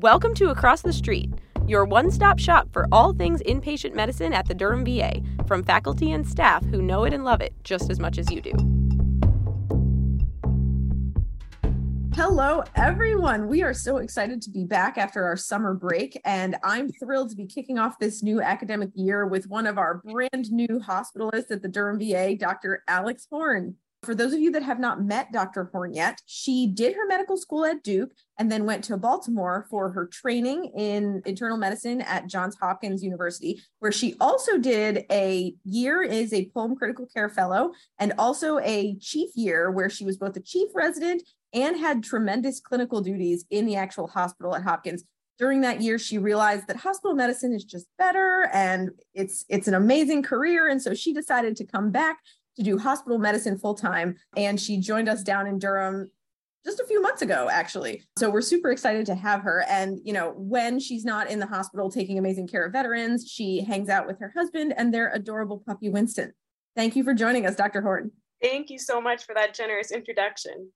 Welcome to Across the Street, your one stop shop for all things inpatient medicine at the Durham VA, from faculty and staff who know it and love it just as much as you do. Hello, everyone. We are so excited to be back after our summer break, and I'm thrilled to be kicking off this new academic year with one of our brand new hospitalists at the Durham VA, Dr. Alex Horn. For those of you that have not met Dr. Horn yet, she did her medical school at Duke and then went to Baltimore for her training in internal medicine at Johns Hopkins University, where she also did a year as a Pulm and Critical Care Fellow and also a chief year where she was both a chief resident and had tremendous clinical duties in the actual hospital at Hopkins. During that year, she realized that hospital medicine is just better and it's it's an amazing career. And so she decided to come back to do hospital medicine full time. And she joined us down in Durham just a few months ago, actually. So we're super excited to have her. And, you know, when she's not in the hospital taking amazing care of veterans, she hangs out with her husband and their adorable puppy, Winston. Thank you for joining us, Dr. Horton. Thank you so much for that generous introduction.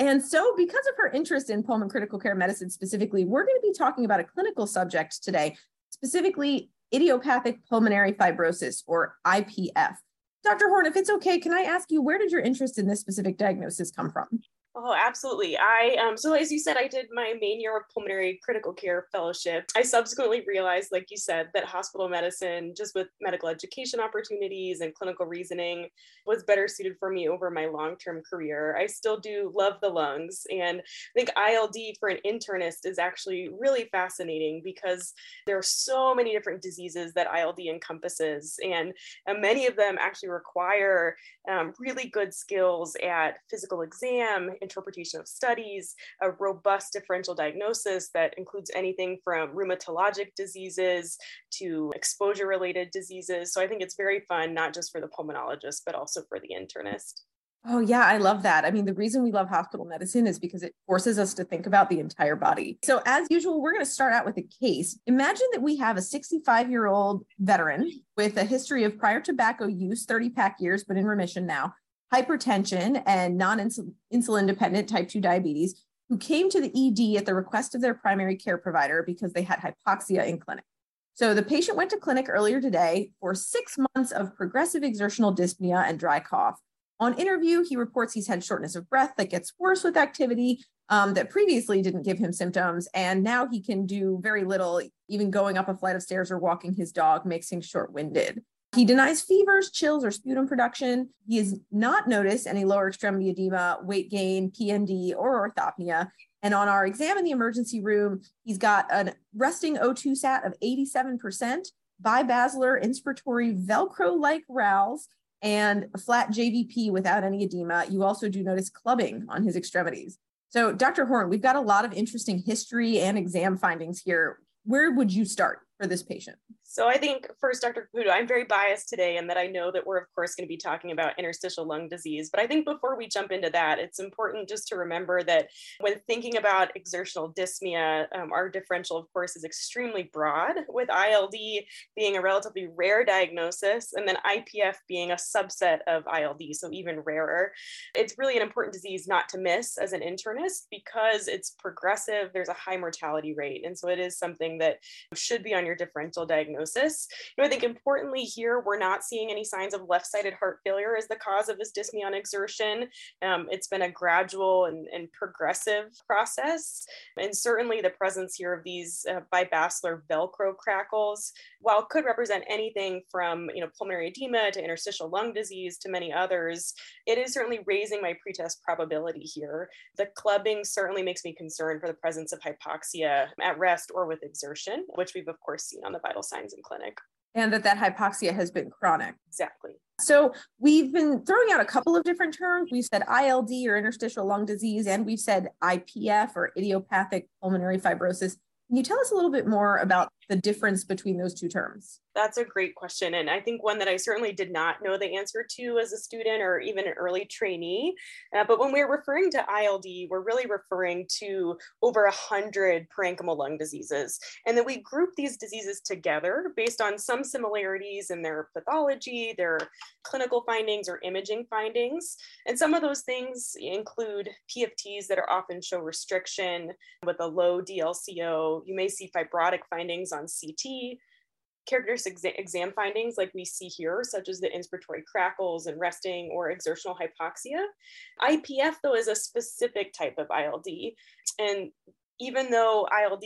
And so, because of her interest in pulm and critical care medicine specifically, we're going to be talking about a clinical subject today, specifically idiopathic pulmonary fibrosis or IPF. Dr. Horn, if it's okay, can I ask you where did your interest in this specific diagnosis come from? Oh, absolutely. I um so as you said, I did my main year of pulmonary critical care fellowship. I subsequently realized, like you said, that hospital medicine, just with medical education opportunities and clinical reasoning, was better suited for me over my long-term career. I still do love the lungs, and I think ILD for an internist is actually really fascinating because there are so many different diseases that ILD encompasses, and, and many of them actually require um, really good skills at physical exam interpretation of studies, a robust differential diagnosis that includes anything from rheumatologic diseases to exposure related diseases. So I think it's very fun, not just for the pulmonologist, but also for the internist. Oh, yeah, I love that. I mean, the reason we love hospital medicine is because it forces us to think about the entire body. So, as usual, we're going to start out with a case. Imagine that we have a 65 year old veteran with a history of prior tobacco use, 30 pack years, but in remission now, hypertension and non insulin dependent type 2 diabetes who came to the ED at the request of their primary care provider because they had hypoxia in clinic. So the patient went to clinic earlier today for six months of progressive exertional dyspnea and dry cough. On interview, he reports he's had shortness of breath that gets worse with activity um, that previously didn't give him symptoms. And now he can do very little, even going up a flight of stairs or walking his dog makes him short winded. He denies fevers, chills, or sputum production. He has not noticed any lower extremity edema, weight gain, PND, or orthopnea. And on our exam in the emergency room, he's got a resting O2 sat of 87%, bibasilar inspiratory Velcro like rales, and a flat JVP without any edema. You also do notice clubbing on his extremities. So, Dr. Horn, we've got a lot of interesting history and exam findings here. Where would you start for this patient? So I think first, Dr. Caputo, I'm very biased today in that I know that we're of course going to be talking about interstitial lung disease. But I think before we jump into that, it's important just to remember that when thinking about exertional dyspnea, um, our differential, of course, is extremely broad, with ILD being a relatively rare diagnosis, and then IPF being a subset of ILD, so even rarer. It's really an important disease not to miss as an internist because it's progressive. There's a high mortality rate, and so it is something that should be on your differential diagnosis diagnosis. You know, I think importantly here, we're not seeing any signs of left-sided heart failure as the cause of this dyspnea on exertion. Um, it's been a gradual and, and, progressive process. And certainly the presence here of these uh, Velcro crackles, while could represent anything from, you know, pulmonary edema to interstitial lung disease to many others, it is certainly raising my pretest probability here. The clubbing certainly makes me concerned for the presence of hypoxia at rest or with exertion, which we've of course seen on the vital signs in clinic. And that that hypoxia has been chronic. Exactly. So we've been throwing out a couple of different terms. We've said ILD or interstitial lung disease, and we've said IPF or idiopathic pulmonary fibrosis. Can you tell us a little bit more about the difference between those two terms? That's a great question. And I think one that I certainly did not know the answer to as a student or even an early trainee. Uh, but when we're referring to ILD, we're really referring to over 100 parenchymal lung diseases. And then we group these diseases together based on some similarities in their pathology, their clinical findings, or imaging findings. And some of those things include PFTs that are often show restriction with a low DLCO. You may see fibrotic findings on CT characteristic exam findings like we see here, such as the inspiratory crackles and resting or exertional hypoxia. IPF, though, is a specific type of ILD. And even though ILD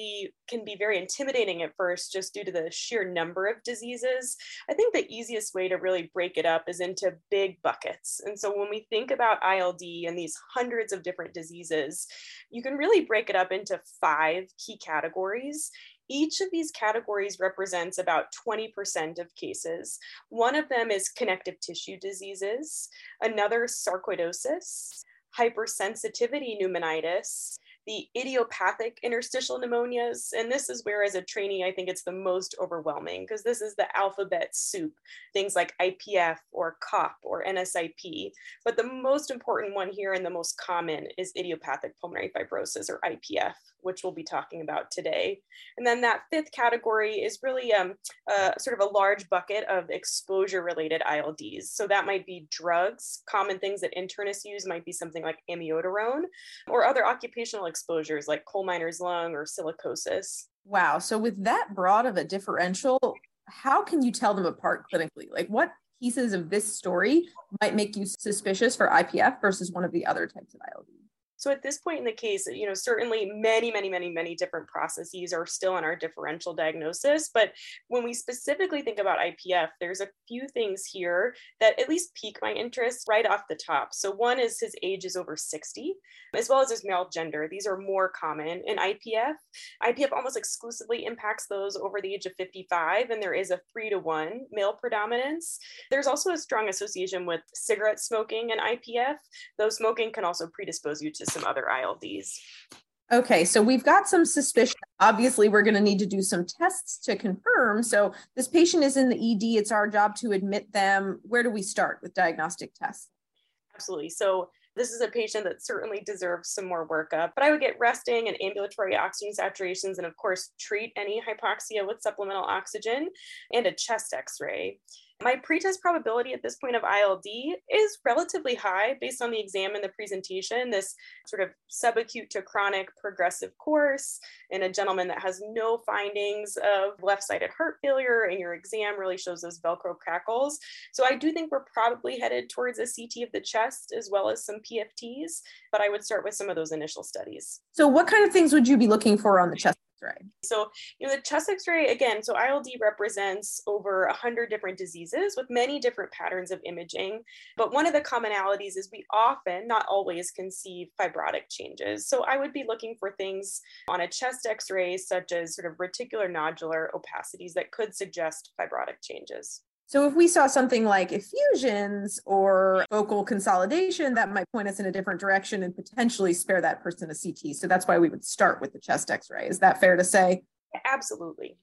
can be very intimidating at first, just due to the sheer number of diseases, I think the easiest way to really break it up is into big buckets. And so when we think about ILD and these hundreds of different diseases, you can really break it up into five key categories. Each of these categories represents about 20% of cases. One of them is connective tissue diseases, another sarcoidosis, hypersensitivity pneumonitis, the idiopathic interstitial pneumonias. And this is where, as a trainee, I think it's the most overwhelming because this is the alphabet soup, things like IPF or COP or NSIP. But the most important one here and the most common is idiopathic pulmonary fibrosis or IPF, which we'll be talking about today. And then that fifth category is really um, sort of a large bucket of exposure related ILDs. So that might be drugs, common things that internists use might be something like amiodarone or other occupational exposures like coal miner's lung or silicosis. Wow. So, with that broad of a differential, how can you tell them apart clinically? Like, what pieces of this story might make you suspicious for IPF versus one of the other types of ILD? So at this point in the case, you know, certainly many, many, many, many different processes are still in our differential diagnosis. But when we specifically think about IPF, there's a few things here that at least pique my interest right off the top. So one is his age is over 60, as well as his male gender. These are more common in IPF. IPF almost exclusively impacts those over the age of 55, and there is a three to one male predominance. There's also a strong association with cigarette smoking and IPF, though smoking can also predispose you to some other ILDs. Okay, so we've got some suspicion. Obviously, we're going to need to do some tests to confirm. So, this patient is in the ED. It's our job to admit them. Where do we start with diagnostic tests? Absolutely. So, this is a patient that certainly deserves some more workup, but I would get resting and ambulatory oxygen saturations, and of course, treat any hypoxia with supplemental oxygen and a chest x ray. My pretest probability at this point of ILD is relatively high based on the exam and the presentation, this sort of subacute to chronic progressive course in a gentleman that has no findings of left-sided heart failure and your exam really shows those Velcro crackles. So I do think we're probably headed towards a CT of the chest as well as some PFTs, but I would start with some of those initial studies. So what kind of things would you be looking for on the chest X-ray. So, you know, the chest X-ray again. So ILD represents over a hundred different diseases with many different patterns of imaging. But one of the commonalities is we often, not always, can see fibrotic changes. So I would be looking for things on a chest X-ray, such as sort of reticular nodular opacities that could suggest fibrotic changes. So if we saw something like effusions or focal consolidation, that might point us in a different direction and potentially spare that person a CT. So that's why we would start with the chest x-ray. Is that fair to say? Absolutely.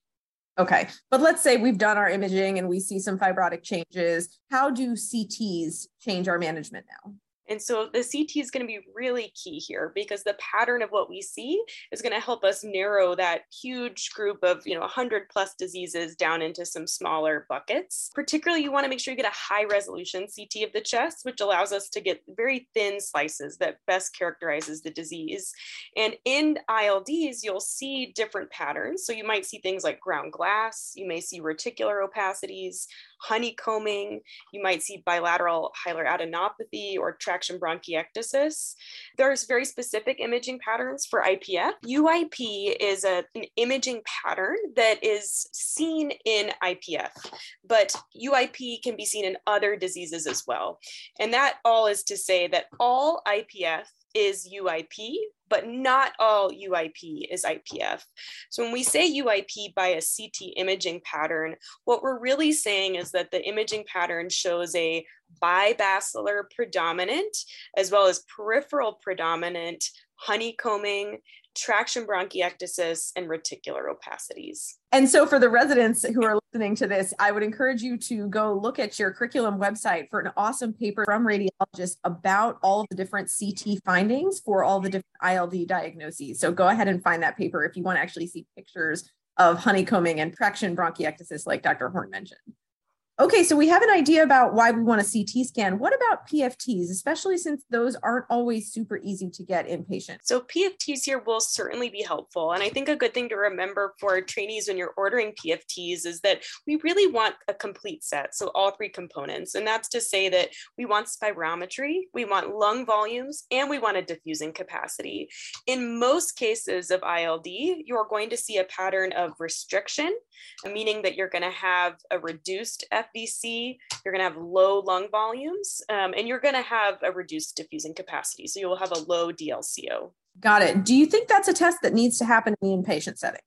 Okay. But let's say we've done our imaging and we see some fibrotic changes. How do CTs change our management now? And so the CT is going to be really key here because the pattern of what we see is going to help us narrow that huge group of, you know, 100 plus diseases down into some smaller buckets. Particularly, you want to make sure you get a high resolution CT of the chest, which allows us to get very thin slices that best characterizes the disease. And in ILDs, you'll see different patterns. So you might see things like ground glass, you may see reticular opacities, honeycombing, you might see bilateral hilar adenopathy or traction bronchiectasis. There's very specific imaging patterns for IPF. UIP is a, an imaging pattern that is seen in IPF, but UIP can be seen in other diseases as well. And that all is to say that all IPF is UIP, but not all UIP is IPF. So when we say UIP by a CT imaging pattern, what we're really saying is that the imaging pattern shows a bibasilar predominant as well as peripheral predominant honeycombing, traction bronchiectasis, and reticular opacities. And so, for the residents who are listening to this, I would encourage you to go look at your curriculum website for an awesome paper from radiologists about all the different CT findings for all the different ILD diagnoses. So, go ahead and find that paper if you want to actually see pictures of honeycombing and traction bronchiectasis, like Dr. Horn mentioned. Okay, so we have an idea about why we want a CT scan. What about PFTs, especially since those aren't always super easy to get in patients? So PFTs here will certainly be helpful. And I think a good thing to remember for trainees when you're ordering PFTs is that we really want a complete set. So all three components. And that's to say that we want spirometry, we want lung volumes, and we want a diffusing capacity. In most cases of ILD, you're going to see a pattern of restriction, meaning that you're going to have a reduced F FVC, you're going to have low lung volumes, um, and you're going to have a reduced diffusing capacity. So you will have a low DLCO. Got it. Do you think that's a test that needs to happen in the inpatient setting?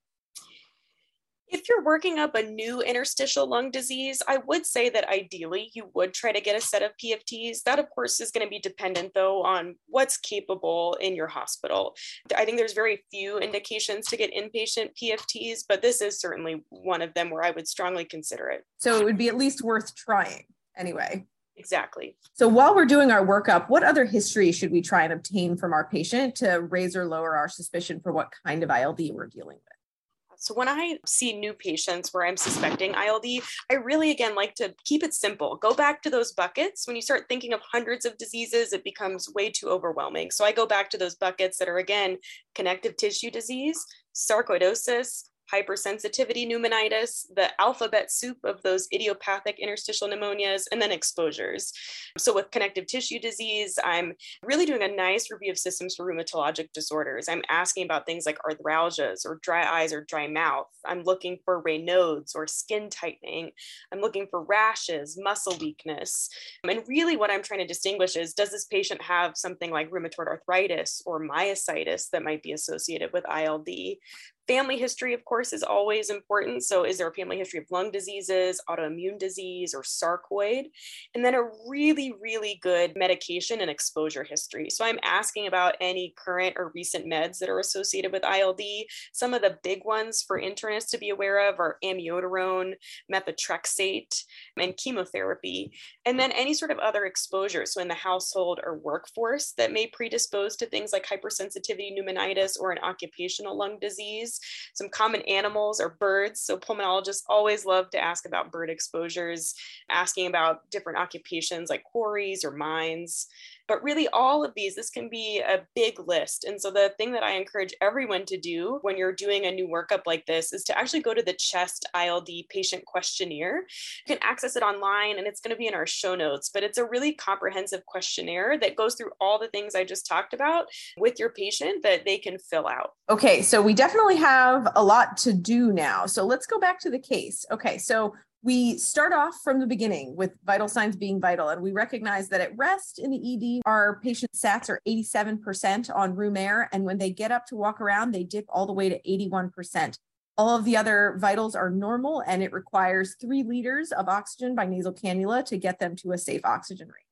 If you're working up a new interstitial lung disease, I would say that ideally you would try to get a set of PFTs. That, of course, is going to be dependent, though, on what's capable in your hospital. I think there's very few indications to get inpatient PFTs, but this is certainly one of them where I would strongly consider it. So it would be at least worth trying anyway. Exactly. So while we're doing our workup, what other history should we try and obtain from our patient to raise or lower our suspicion for what kind of ILD we're dealing with? So when I see new patients where I'm suspecting ILD, I really again like to keep it simple. Go back to those buckets. When you start thinking of hundreds of diseases, it becomes way too overwhelming. So I go back to those buckets that are again connective tissue disease, sarcoidosis, hypersensitivity pneumonitis, the alphabet soup of those idiopathic interstitial pneumonias, and then exposures. So, with connective tissue disease, I'm really doing a nice review of systems for rheumatologic disorders. I'm asking about things like arthralgias or dry eyes or dry mouth. I'm looking for Raynaud's or skin tightening. I'm looking for rashes, muscle weakness. And really, what I'm trying to distinguish is does this patient have something like rheumatoid arthritis or myositis that might be associated with ILD? Family history, of course, is always important. So, is there a family history of lung diseases, autoimmune disease, or sarcoid? And then a really, really good medication and exposure history. So, I'm asking about any current or recent meds that are associated with ILD. Some of the big ones for internists to be aware of are amiodarone, methotrexate, and chemotherapy. And then any sort of other exposure. So, in the household or workforce that may predispose to things like hypersensitivity pneumonitis or an occupational lung disease some common animals or birds. So pulmonologists always love to ask about bird exposures, asking about different occupations like quarries or mines. But really, all of these, this can be a big list. And so, the thing that I encourage everyone to do when you're doing a new workup like this is to actually go to the CHEST ILD patient questionnaire. You can access it online and it's going to be in our show notes, but it's a really comprehensive questionnaire that goes through all the things I just talked about with your patient that they can fill out. Okay, so we definitely have a lot to do now. So, let's go back to the case. Okay, so we start off from the beginning with vital signs being vital, and we recognize that at rest in the ED, our patient sats are 87% on room air, and when they get up to walk around, they dip all the way to 81%. All of the other vitals are normal, and it requires three liters of oxygen by nasal cannula to get them to a safe oxygen range.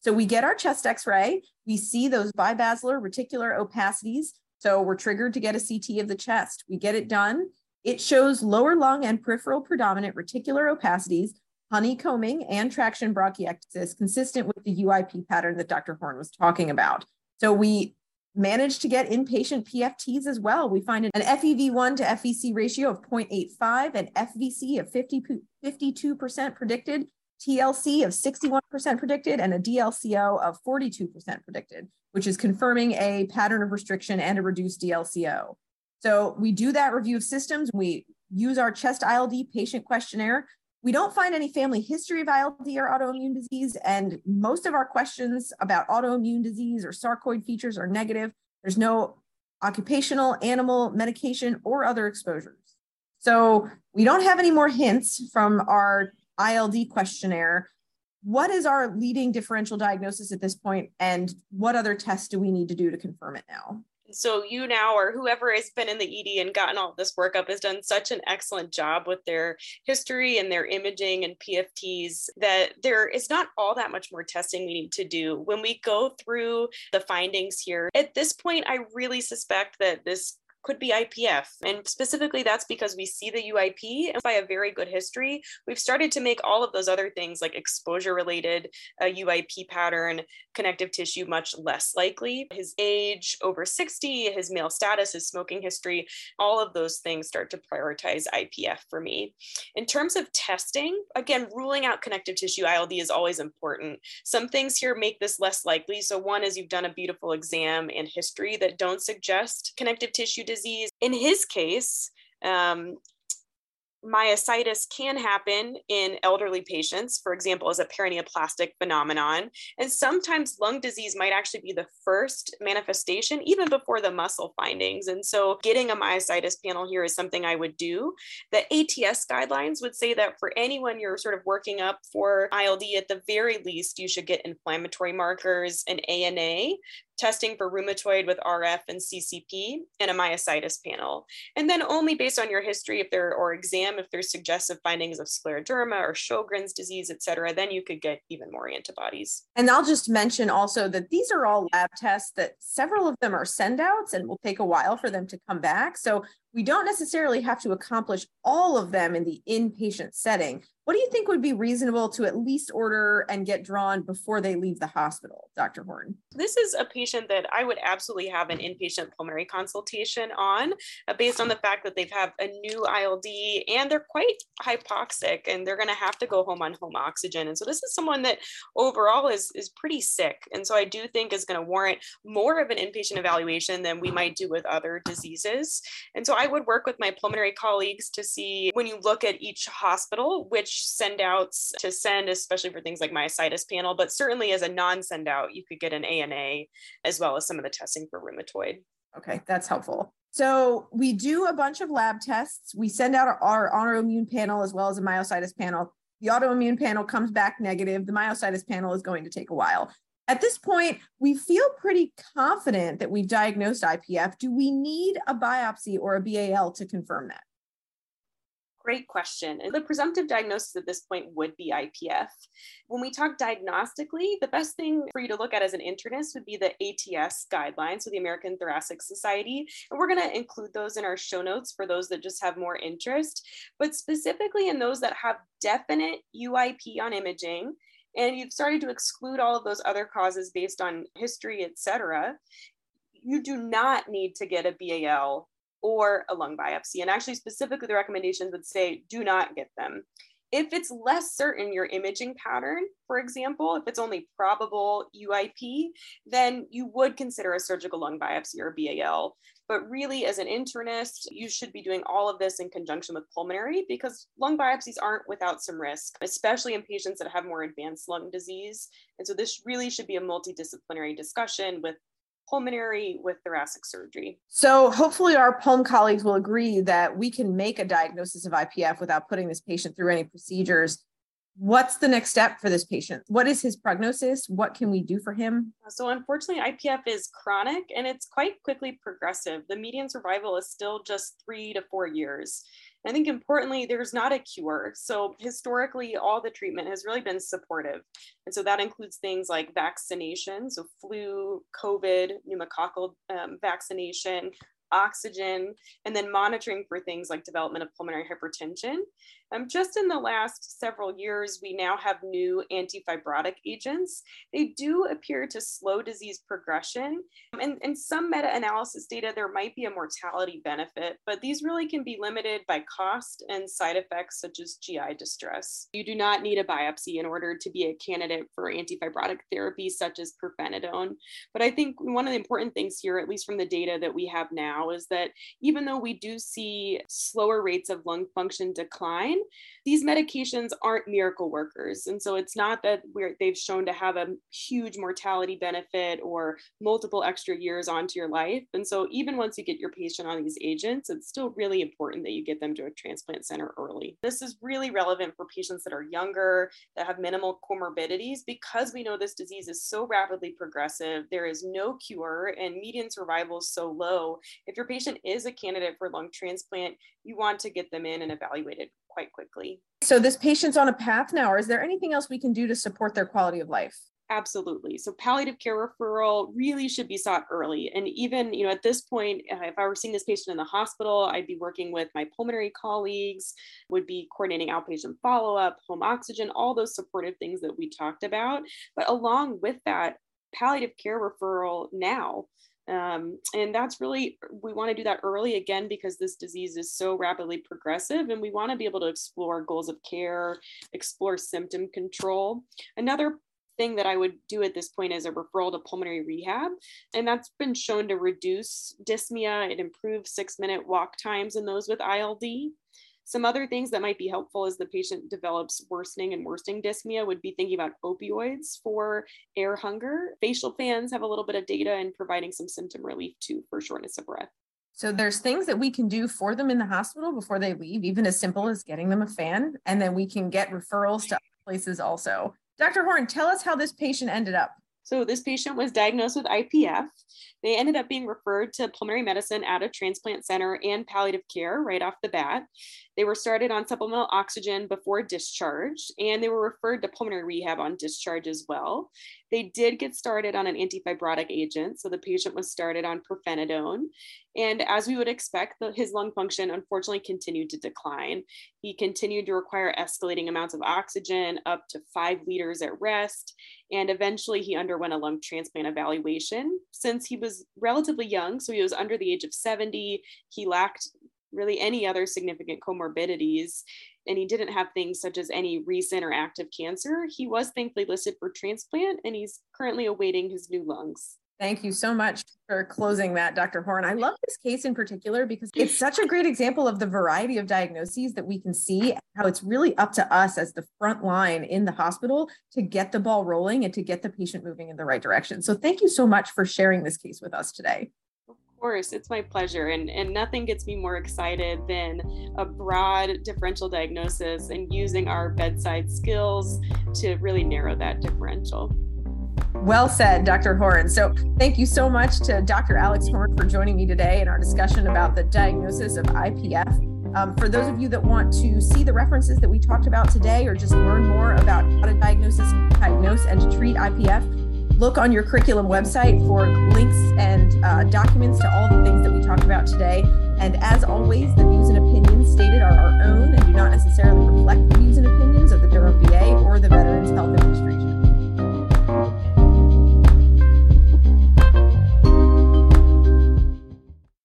So we get our chest x ray, we see those bibasilar reticular opacities. So we're triggered to get a CT of the chest. We get it done. It shows lower lung and peripheral predominant reticular opacities, honeycombing, and traction bronchiectasis consistent with the UIP pattern that Dr. Horn was talking about. So we managed to get inpatient PFTs as well. We find an FEV1 to FVC ratio of 0.85, an FVC of 50, 52% predicted, TLC of 61% predicted, and a DLCO of 42% predicted, which is confirming a pattern of restriction and a reduced DLCO. So we do that review of systems. We use our chest ILD patient questionnaire. We don't find any family history of ILD or autoimmune disease, and most of our questions about autoimmune disease or sarcoid features are negative. There's no occupational, animal, medication, or other exposures. So we don't have any more hints from our ILD questionnaire. What is our leading differential diagnosis at this point, and what other tests do we need to do to confirm it now? So you now or whoever has been in the ed and gotten all this workup has done such an excellent job with their history and their imaging and pfts that there is not all that much more testing we need to do. When we go through the findings here at this point i really suspect that this could be IPF. And specifically, that's because we see the UIP and by a very good history, we've started to make all of those other things like exposure related uh, UIP pattern, connective tissue much less likely. His age, over 60, his male status, his smoking history, all of those things start to prioritize IPF for me. In terms of testing, again, ruling out connective tissue ILD is always important. Some things here make this less likely. So, one is you've done a beautiful exam and history that don't suggest connective tissue disease. In his case, um, myositis can happen in elderly patients, for example, as a paraneoplastic phenomenon. And sometimes lung disease might actually be the first manifestation, even before the muscle findings. And so, getting a myositis panel here is something I would do. The ATS guidelines would say that for anyone you're sort of working up for ILD, at the very least, you should get inflammatory markers and ANA testing for rheumatoid with RF and CCP, and a myositis panel. And then only based on your history, if there or exam, if there's suggestive findings of scleroderma or Sjogren's disease, et cetera, then you could get even more antibodies. And I'll just mention also that these are all lab tests that several of them are send outs and will take a while for them to come back. So we don't necessarily have to accomplish all of them in the inpatient setting. What do you think would be reasonable to at least order and get drawn before they leave the hospital, Dr. Horn? This is a patient that I would absolutely have an inpatient pulmonary consultation on uh, based on the fact that they've had a new ILD and they're quite hypoxic and they're going to have to go home on home oxygen. And so this is someone that overall is, is pretty sick. And so I do think is going to warrant more of an inpatient evaluation than we might do with other diseases. And so I would work with my pulmonary colleagues to see when you look at each hospital, which send outs to send, especially for things like myositis panel, but certainly as a non send out, you could get an ANA as well as some of the testing for rheumatoid. Okay, that's helpful. So we do a bunch of lab tests. We send out our, our autoimmune panel as well as a myositis panel. The autoimmune panel comes back negative. The myositis panel is going to take a while. At this point, we feel pretty confident that we've diagnosed IPF. Do we need a biopsy or a BAL to confirm that? Great question. And the presumptive diagnosis at this point would be IPF. When we talk diagnostically, the best thing for you to look at as an internist would be the ATS guidelines, so the American Thoracic Society. And we're going to include those in our show notes for those that just have more interest. But specifically in those that have definite UIP on imaging, and you've started to exclude all of those other causes based on history, et cetera, you do not need to get a BAL or a lung biopsy. And actually, specifically, the recommendations would say do not get them. If it's less certain your imaging pattern, for example, if it's only probable UIP, then you would consider a surgical lung biopsy or BAL. But really, as an internist, you should be doing all of this in conjunction with pulmonary because lung biopsies aren't without some risk, especially in patients that have more advanced lung disease. And so, this really should be a multidisciplinary discussion with pulmonary with thoracic surgery. So hopefully our pulm colleagues will agree that we can make a diagnosis of IPF without putting this patient through any procedures. What's the next step for this patient? What is his prognosis? What can we do for him? So, unfortunately, IPF is chronic and it's quite quickly progressive. The median survival is still just three to four years. I think importantly, there's not a cure. So historically, all the treatment has really been supportive. And so that includes things like vaccination, so flu, COVID, pneumococcal um, vaccination, oxygen, and then monitoring for things like development of pulmonary hypertension. Um, just in the last several years, we now have new antifibrotic agents. They do appear to slow disease progression. And in some meta analysis data, there might be a mortality benefit, but these really can be limited by cost and side effects such as GI distress. You do not need a biopsy in order to be a candidate for antifibrotic therapy, such as pirfenidone. But I think one of the important things here, at least from the data that we have now, is that even though we do see slower rates of lung function decline, These medications aren't miracle workers. And so it's not that we're, they've shown to have a huge mortality benefit or multiple extra years onto your life. And so even once you get your patient on these agents, it's still really important that you get them to a transplant center early. This is really relevant for patients that are younger, that have minimal comorbidities, because we know this disease is so rapidly progressive. There is no cure, and median survival is so low. If your patient is a candidate for lung transplant, you want to get them in and evaluated quite quickly. So, this patient's on a path now, or is there anything else we can do to support their quality of life? Absolutely. So palliative care referral really should be sought early. And even, you know, at this point, uh, if I were seeing this patient in the hospital, I'd be working with my pulmonary colleagues, would be coordinating outpatient follow-up, home oxygen, all those supportive things that we talked about. But along with that, palliative care referral now. Um, and that's really, we want to do that early again because this disease is so rapidly progressive and we want to be able to explore goals of care, explore symptom control. Another thing that I would do at this point is a referral to pulmonary rehab. And that's been shown to reduce dyspnea. It improves six minute walk times in those with ILD. Some other things that might be helpful as the patient develops worsening and worsening dyspnea would be thinking about opioids for air hunger. Facial fans have a little bit of data in providing some symptom relief too for shortness of breath. So there's things that we can do for them in the hospital before they leave, even as simple as getting them a fan, and then we can get referrals to other places also. Dr. Horn, tell us how this patient ended up. So this patient was diagnosed with IPF. They ended up being referred to pulmonary medicine at a transplant center and palliative care right off the bat. They were started on supplemental oxygen before discharge, and they were referred to pulmonary rehab on discharge as well. They did get started on an antifibrotic agent, so the patient was started on pirfenidone. And as we would expect, the, his lung function unfortunately continued to decline. He continued to require escalating amounts of oxygen, up to five liters at rest, and eventually he underwent a lung transplant evaluation. Since he was relatively young, so he was under the age of 70, he lacked really any other significant comorbidities and he didn't have things such as any recent or active cancer, he was thankfully listed for transplant and he's currently awaiting his new lungs. Thank you so much for closing that, Dr. Horn. I love this case in particular because it's such a great example of the variety of diagnoses that we can see, how it's really up to us as the front line in the hospital to get the ball rolling and to get the patient moving in the right direction. So, thank you so much for sharing this case with us today Of course, it's my pleasure. And, and nothing gets me more excited than a broad differential diagnosis and using our bedside skills to really narrow that differential. Well said, Dr. Horn. So, thank you so much to Dr. Alex Horn for joining me today in our discussion about the diagnosis of IPF. Um, for those of you that want to see the references that we talked about today or just learn more about how to diagnose, diagnose and to treat IPF, look on your curriculum website for links and uh, documents to all the things that we talked about today. And as always, the views and opinions stated are our own and do not necessarily reflect the views and opinions